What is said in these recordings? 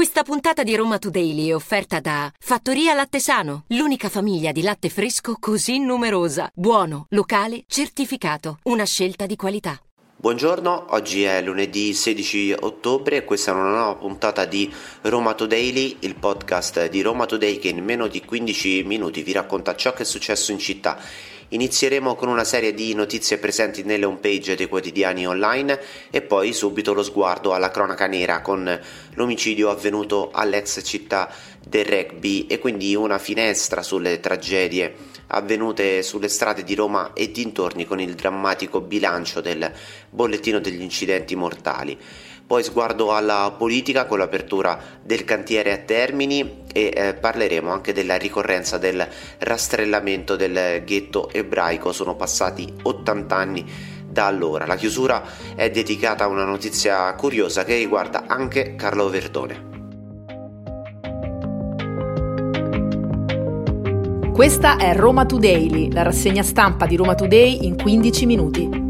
Questa puntata di Roma Today è offerta da Fattoria Latte Sano, l'unica famiglia di latte fresco così numerosa. Buono, locale, certificato. Una scelta di qualità. Buongiorno, oggi è lunedì 16 ottobre e questa è una nuova puntata di Roma Today, il podcast di Roma Today che in meno di 15 minuti vi racconta ciò che è successo in città Inizieremo con una serie di notizie presenti nelle homepage dei quotidiani online e poi subito lo sguardo alla cronaca nera con l'omicidio avvenuto all'ex città del rugby e quindi una finestra sulle tragedie avvenute sulle strade di Roma e dintorni con il drammatico bilancio del bollettino degli incidenti mortali poi sguardo alla politica con l'apertura del cantiere a Termini e eh, parleremo anche della ricorrenza del rastrellamento del ghetto ebraico. Sono passati 80 anni da allora. La chiusura è dedicata a una notizia curiosa che riguarda anche Carlo Verdone. Questa è Roma Today, la rassegna stampa di Roma Today in 15 minuti.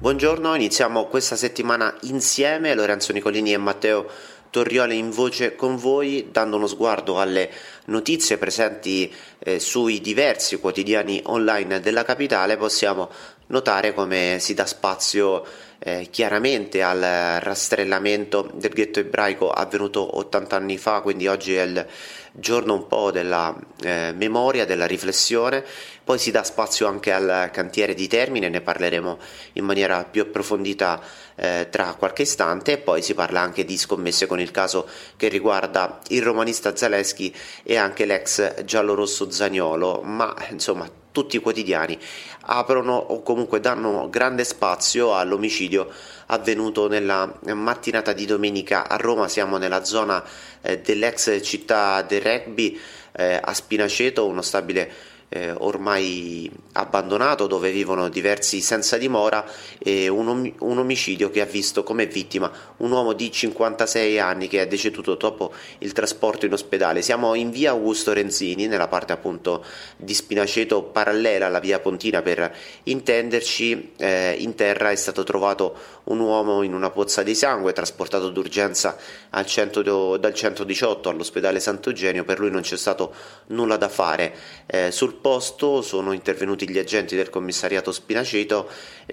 Buongiorno, iniziamo questa settimana insieme, Lorenzo Nicolini e Matteo Torriole in voce con voi, dando uno sguardo alle notizie presenti eh, sui diversi quotidiani online della capitale, possiamo notare come si dà spazio eh, chiaramente al rastrellamento del ghetto ebraico avvenuto 80 anni fa, quindi oggi è il giorno un po' della eh, memoria, della riflessione, poi si dà spazio anche al cantiere di Termine, ne parleremo in maniera più approfondita eh, tra qualche istante e poi si parla anche di scommesse con il caso che riguarda il romanista Zaleschi e anche l'ex giallorosso Zagnolo, ma insomma tutti i quotidiani. Aprono o comunque danno grande spazio all'omicidio avvenuto nella mattinata di domenica a Roma, siamo nella zona eh, dell'ex città del rugby eh, a Spinaceto, uno stabile eh, ormai abbandonato dove vivono diversi senza dimora e un, om- un, omicidio che ha visto come vittima un uomo di 56 anni che è deceduto dopo il trasporto in ospedale. Siamo in via Augusto Renzini, nella parte appunto di Spinaceto parallela alla via Pontina per intenderci. Eh, in terra è stato trovato un uomo in una pozza di sangue trasportato d'urgenza al 100, dal 118 all'ospedale Sant'Eugenio. Per lui non c'è stato nulla da fare. Eh, sul posto sono intervenuti gli agenti del commissariato Spinaceto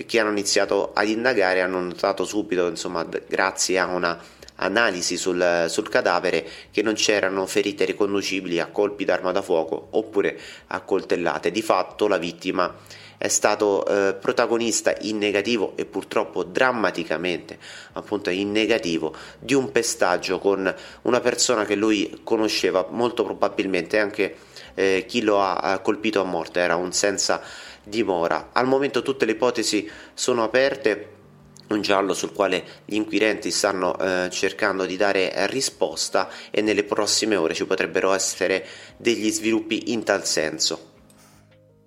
che hanno iniziato ad indagare hanno notato subito, insomma, grazie a una analisi sul, sul, cadavere che non c'erano ferite riconducibili a colpi d'arma da fuoco oppure a coltellate. Di fatto la vittima è stato eh, protagonista in negativo e purtroppo drammaticamente appunto in negativo di un pestaggio con una persona che lui conosceva molto probabilmente anche eh, chi lo ha colpito a morte era un senza dimora. Al momento tutte le ipotesi sono aperte un giallo sul quale gli inquirenti stanno eh, cercando di dare risposta e nelle prossime ore ci potrebbero essere degli sviluppi in tal senso.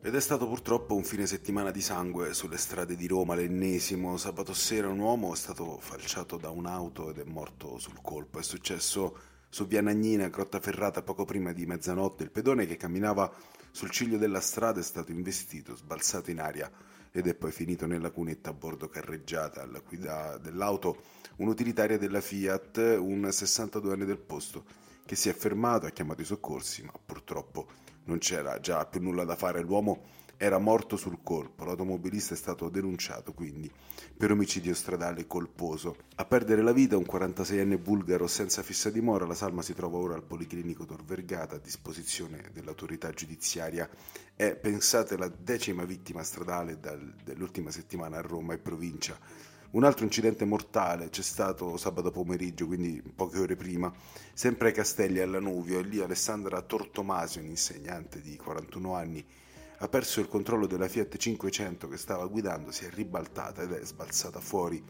Ed è stato purtroppo un fine settimana di sangue sulle strade di Roma, l'ennesimo. Sabato sera un uomo è stato falciato da un'auto ed è morto sul colpo. È successo su via Nagnina, Grottaferrata, poco prima di mezzanotte, il pedone che camminava sul ciglio della strada è stato investito, sbalzato in aria ed è poi finito nella cunetta a bordo carreggiata. Alla guida dell'auto un'utilitaria della Fiat, un 62enne del posto, che si è fermato, ha chiamato i soccorsi, ma purtroppo non c'era già più nulla da fare. L'uomo era morto sul colpo. L'automobilista è stato denunciato quindi per omicidio stradale colposo. A perdere la vita un 46enne bulgaro senza fissa dimora, la salma si trova ora al Policlinico Tor Vergata a disposizione dell'autorità giudiziaria. È, pensate, la decima vittima stradale dal, dell'ultima settimana a Roma e provincia. Un altro incidente mortale c'è stato sabato pomeriggio, quindi poche ore prima, sempre ai Castelli alla Nuvio, e lì Alessandra Tortomasio, un'insegnante di 41 anni, ha perso il controllo della Fiat 500 che stava guidando, si è ribaltata ed è sbalzata fuori.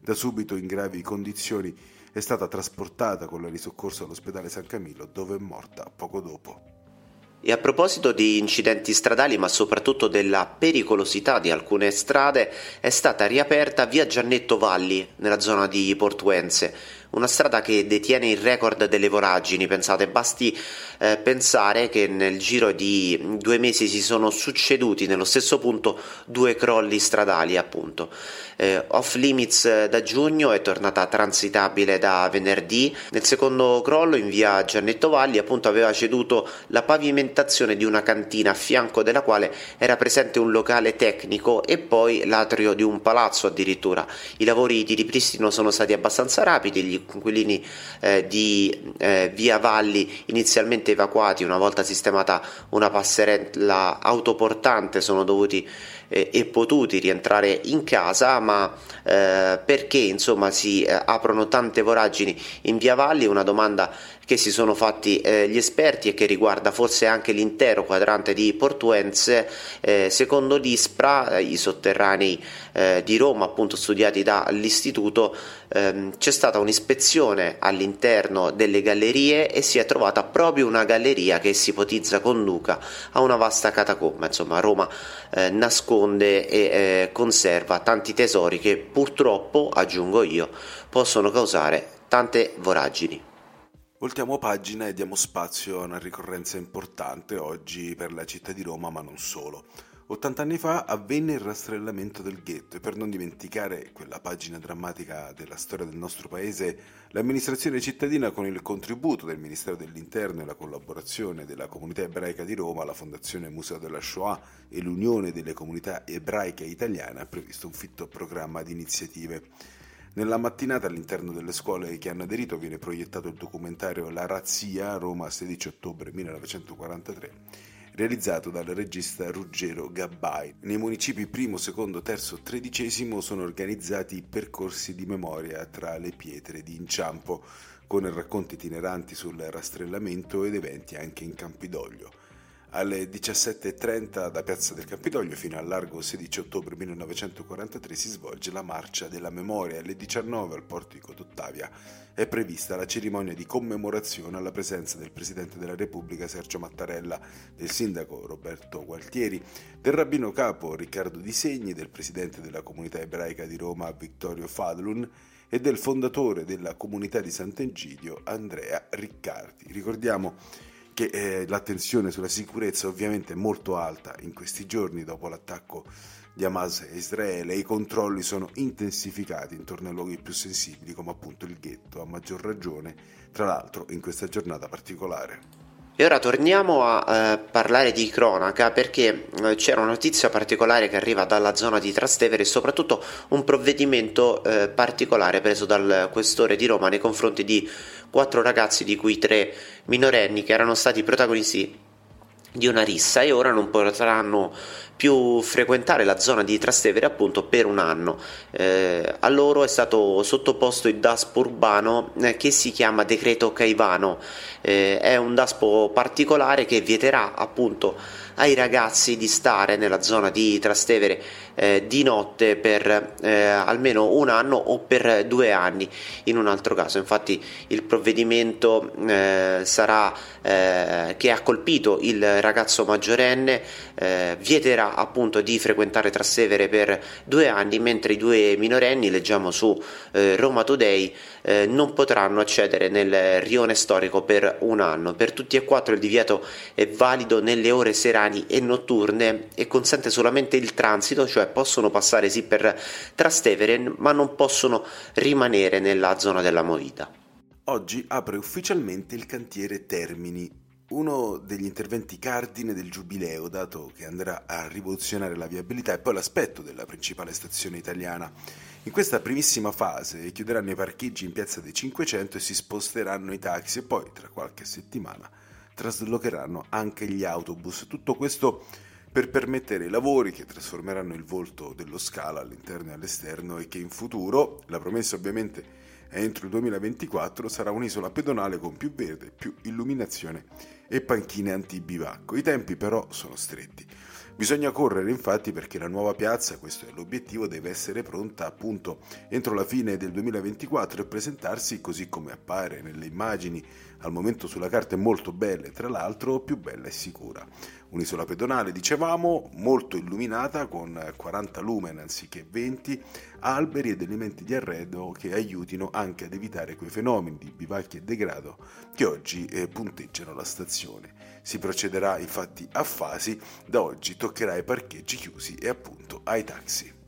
Da subito in gravi condizioni è stata trasportata con la risoccorso all'ospedale San Camillo dove è morta poco dopo. E a proposito di incidenti stradali, ma soprattutto della pericolosità di alcune strade, è stata riaperta via Giannetto Valli, nella zona di Portuense, una strada che detiene il record delle voragini, pensate, basti eh, pensare che nel giro di due mesi si sono succeduti nello stesso punto due crolli stradali appunto. Eh, off limits da giugno è tornata transitabile da venerdì, nel secondo crollo in via Giannetto Valli appunto aveva ceduto la pavimentazione di una cantina a fianco della quale era presente un locale tecnico e poi l'atrio di un palazzo addirittura. I lavori di ripristino sono stati abbastanza rapidi, gli inquilini eh, di eh, via Valli inizialmente evacuati una volta sistemata una passerella autoportante sono dovuti eh, e potuti rientrare in casa, ma eh, perché insomma si eh, aprono tante voragini in via Valli? Una domanda che si sono fatti eh, gli esperti e che riguarda forse anche l'intero quadrante di Portuense. Eh, secondo l'ISPRA, eh, i sotterranei eh, di Roma, appunto studiati dall'istituto, ehm, c'è stata un'ispezione all'interno delle gallerie e si è trovata proprio una galleria che si ipotizza conduca a una vasta catacomba. Insomma, Roma eh, nasconde e eh, conserva tanti tesori che purtroppo, aggiungo io, possono causare tante voragini. Voltiamo pagina e diamo spazio a una ricorrenza importante oggi per la città di Roma, ma non solo. 80 anni fa avvenne il rastrellamento del ghetto e per non dimenticare quella pagina drammatica della storia del nostro paese, l'amministrazione cittadina con il contributo del Ministero dell'Interno e la collaborazione della comunità ebraica di Roma, la Fondazione Museo della Shoah e l'Unione delle comunità ebraiche italiane ha previsto un fitto programma di iniziative. Nella mattinata all'interno delle scuole che hanno aderito viene proiettato il documentario La razzia, Roma 16 ottobre 1943, realizzato dal regista Ruggero Gabbai. Nei municipi primo, secondo, terzo, tredicesimo sono organizzati percorsi di memoria tra le pietre di inciampo, con racconti itineranti sul rastrellamento ed eventi anche in Campidoglio. Alle 17.30 da Piazza del Campidoglio fino al largo 16 ottobre 1943 si svolge la Marcia della Memoria. Alle 19 al Portico d'Ottavia è prevista la cerimonia di commemorazione alla presenza del Presidente della Repubblica Sergio Mattarella, del Sindaco Roberto Gualtieri, del Rabbino Capo Riccardo Di Segni, del Presidente della Comunità Ebraica di Roma Vittorio Fadlun e del fondatore della Comunità di Sant'Egidio Andrea Riccardi. Ricordiamo che eh, l'attenzione sulla sicurezza ovviamente è molto alta in questi giorni dopo l'attacco di Hamas a Israele e i controlli sono intensificati intorno ai luoghi più sensibili come appunto il ghetto, a maggior ragione tra l'altro in questa giornata particolare. E ora torniamo a eh, parlare di cronaca perché eh, c'era una notizia particolare che arriva dalla zona di Trastevere e soprattutto un provvedimento eh, particolare preso dal questore di Roma nei confronti di quattro ragazzi di cui tre minorenni che erano stati protagonisti di una rissa e ora non potranno più frequentare la zona di Trastevere appunto per un anno. Eh, a loro è stato sottoposto il DASPO urbano eh, che si chiama decreto Caivano. Eh, è un DASPO particolare che vieterà appunto ai ragazzi di stare nella zona di Trastevere eh, di notte per eh, almeno un anno o per due anni in un altro caso. Infatti il provvedimento eh, sarà eh, che ha colpito il ragazzo maggiorenne eh, vieterà appunto di frequentare Trastevere per due anni mentre i due minorenni, leggiamo su eh, Roma Today, non potranno accedere nel rione storico per un anno. Per tutti e quattro il divieto è valido nelle ore serali e notturne e consente solamente il transito, cioè cioè possono passare sì per Trastevere, ma non possono rimanere nella zona della movita. Oggi apre ufficialmente il cantiere Termini, uno degli interventi cardine del Giubileo, dato che andrà a rivoluzionare la viabilità e poi l'aspetto della principale stazione italiana. In questa primissima fase chiuderanno i parcheggi in piazza dei 500 e si sposteranno i taxi e poi, tra qualche settimana, traslocheranno anche gli autobus. Tutto questo per permettere i lavori che trasformeranno il volto dello Scala all'interno e all'esterno e che in futuro, la promessa ovviamente è entro il 2024, sarà un'isola pedonale con più verde, più illuminazione e panchine antibivacco. I tempi però sono stretti. Bisogna correre infatti perché la nuova piazza, questo è l'obiettivo, deve essere pronta appunto entro la fine del 2024 e presentarsi così come appare nelle immagini, al momento sulla carta è molto bella e tra l'altro più bella e sicura. Un'isola pedonale, dicevamo, molto illuminata con 40 lumen anziché 20, alberi ed elementi di arredo che aiutino anche ad evitare quei fenomeni di bivacchi e degrado che oggi eh, punteggiano la stazione. Si procederà infatti a fasi, da oggi toccherà ai parcheggi chiusi e appunto ai taxi.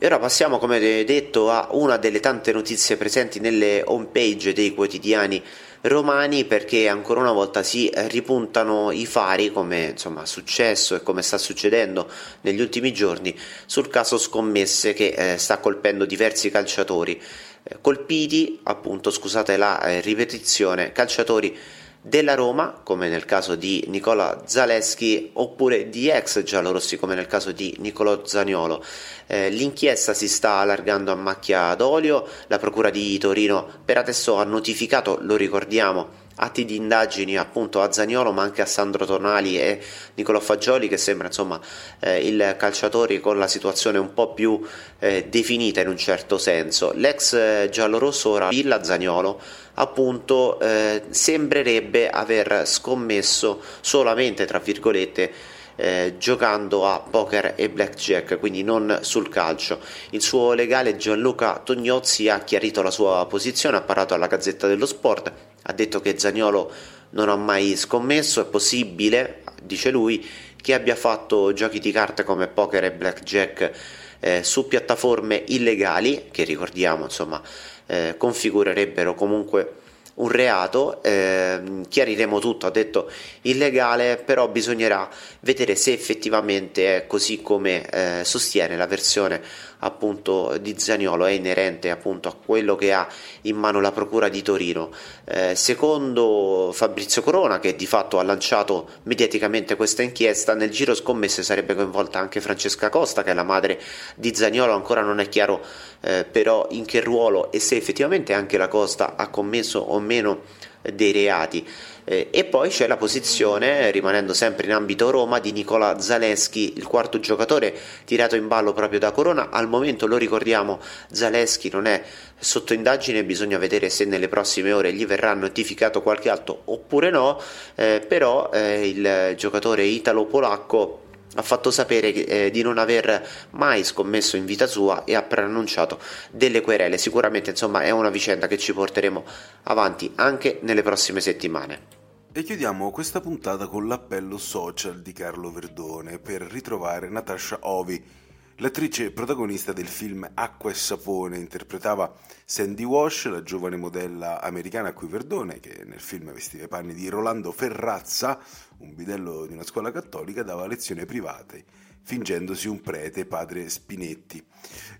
E ora passiamo, come detto, a una delle tante notizie presenti nelle homepage dei quotidiani romani perché ancora una volta si ripuntano i fari, come insomma è successo e come sta succedendo negli ultimi giorni, sul caso scommesse che eh, sta colpendo diversi calciatori. Eh, colpiti, appunto, scusate la eh, ripetizione, calciatori della Roma, come nel caso di Nicola Zaleschi, oppure di ex giallorossi, come nel caso di Nicolò Zaniolo. Eh, l'inchiesta si sta allargando a macchia d'olio, la Procura di Torino per adesso ha notificato, lo ricordiamo, atti di indagini appunto a Zagnolo ma anche a Sandro Tonali e Nicolò Fagioli che sembra insomma eh, il calciatore con la situazione un po' più eh, definita in un certo senso. L'ex eh, giallorosso ora Villa Zagnolo appunto eh, sembrerebbe aver scommesso solamente tra virgolette eh, giocando a poker e blackjack, quindi non sul calcio. Il suo legale Gianluca Tognozzi ha chiarito la sua posizione, ha parlato alla Gazzetta dello Sport, ha detto che Zagnolo non ha mai scommesso, è possibile, dice lui, che abbia fatto giochi di carte come poker e blackjack eh, su piattaforme illegali, che ricordiamo insomma eh, configurerebbero comunque un reato, eh, chiariremo tutto, ha detto illegale, però bisognerà vedere se effettivamente è così come eh, sostiene la versione appunto di Zaniolo è inerente appunto a quello che ha in mano la procura di Torino. Eh, secondo Fabrizio Corona, che di fatto ha lanciato mediaticamente questa inchiesta, nel giro scommesse sarebbe coinvolta anche Francesca Costa, che è la madre di Zaniolo, ancora non è chiaro eh, però in che ruolo e se effettivamente anche la Costa ha commesso o meno dei reati. Eh, e poi c'è la posizione, rimanendo sempre in ambito Roma, di Nicola Zaleschi, il quarto giocatore tirato in ballo proprio da Corona. Al momento lo ricordiamo, Zaleschi non è sotto indagine, bisogna vedere se nelle prossime ore gli verrà notificato qualche altro oppure no, eh, però eh, il giocatore italo-polacco ha fatto sapere eh, di non aver mai scommesso in vita sua e ha preannunciato delle querele. Sicuramente insomma è una vicenda che ci porteremo avanti anche nelle prossime settimane. E chiudiamo questa puntata con l'appello social di Carlo Verdone per ritrovare Natasha Ovi. L'attrice protagonista del film Acqua e Sapone interpretava Sandy Wash, la giovane modella americana a cui Verdone, che nel film vestiva i panni di Rolando Ferrazza, un bidello di una scuola cattolica, dava lezioni private fingendosi un prete, padre Spinetti.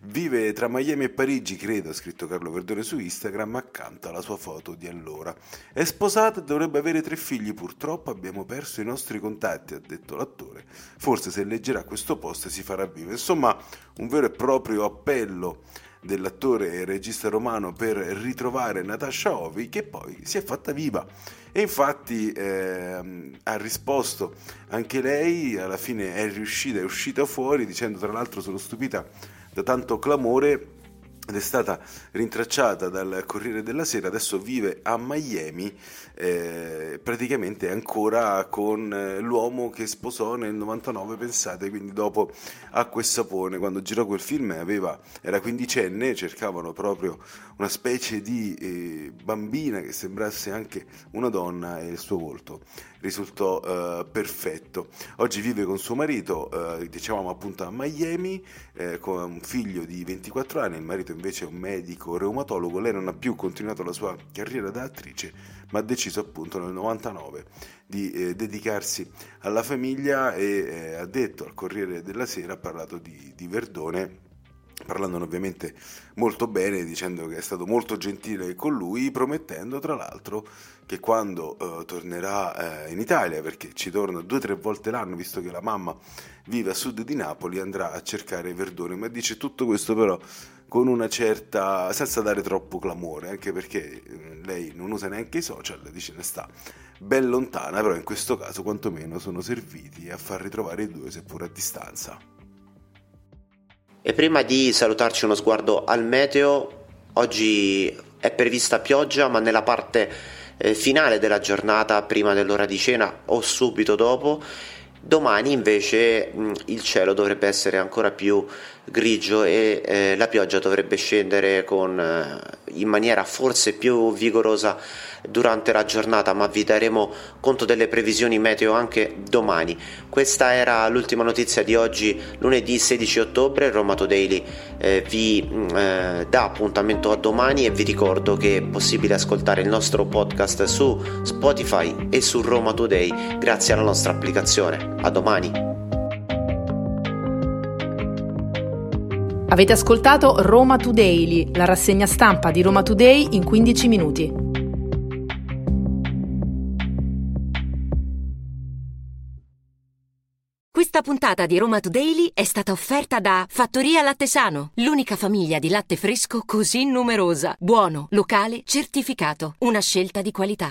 Vive tra Miami e Parigi, credo, ha scritto Carlo Verdone su Instagram, accanto alla sua foto di allora. È sposata e dovrebbe avere tre figli, purtroppo abbiamo perso i nostri contatti, ha detto l'attore. Forse se leggerà questo post si farà vivo. Insomma, un vero e proprio appello dell'attore e regista romano per ritrovare Natasha Ovi che poi si è fatta viva. E infatti eh, ha risposto anche lei, alla fine è riuscita, è uscita fuori dicendo tra l'altro sono stupita da tanto clamore ed è stata rintracciata dal Corriere della Sera, adesso vive a Miami, eh, praticamente ancora con eh, l'uomo che sposò nel 99, pensate, quindi dopo Acqua e Sapone, quando girò quel film aveva, era quindicenne, cercavano proprio una specie di eh, bambina che sembrasse anche una donna e il suo volto risultò eh, perfetto. Oggi vive con suo marito, eh, dicevamo appunto a Miami, eh, con un figlio di 24 anni, il marito invece un medico reumatologo, lei non ha più continuato la sua carriera da attrice, ma ha deciso appunto nel 99 di eh, dedicarsi alla famiglia e eh, ha detto al Corriere della Sera, ha parlato di, di Verdone parlandone ovviamente molto bene, dicendo che è stato molto gentile con lui, promettendo tra l'altro che quando uh, tornerà uh, in Italia, perché ci torna due o tre volte l'anno, visto che la mamma vive a sud di Napoli, andrà a cercare Verdone, ma dice tutto questo però con una certa, senza dare troppo clamore, anche perché eh, lei non usa neanche i social, dice ne sta ben lontana, però in questo caso quantomeno sono serviti a far ritrovare i due seppur a distanza. E prima di salutarci uno sguardo al meteo, oggi è prevista pioggia, ma nella parte eh, finale della giornata, prima dell'ora di cena o subito dopo. Domani invece mh, il cielo dovrebbe essere ancora più grigio e eh, la pioggia dovrebbe scendere con, eh, in maniera forse più vigorosa durante la giornata, ma vi daremo conto delle previsioni meteo anche domani. Questa era l'ultima notizia di oggi, lunedì 16 ottobre. Roma Daily eh, vi mm, eh, dà appuntamento a domani e vi ricordo che è possibile ascoltare il nostro podcast su Spotify e su Roma Today grazie alla nostra applicazione. A domani! Avete ascoltato Roma Today, la rassegna stampa di Roma Today in 15 minuti. Questa puntata di Roma Today è stata offerta da Fattoria Latte Sano, l'unica famiglia di latte fresco così numerosa, buono, locale, certificato, una scelta di qualità.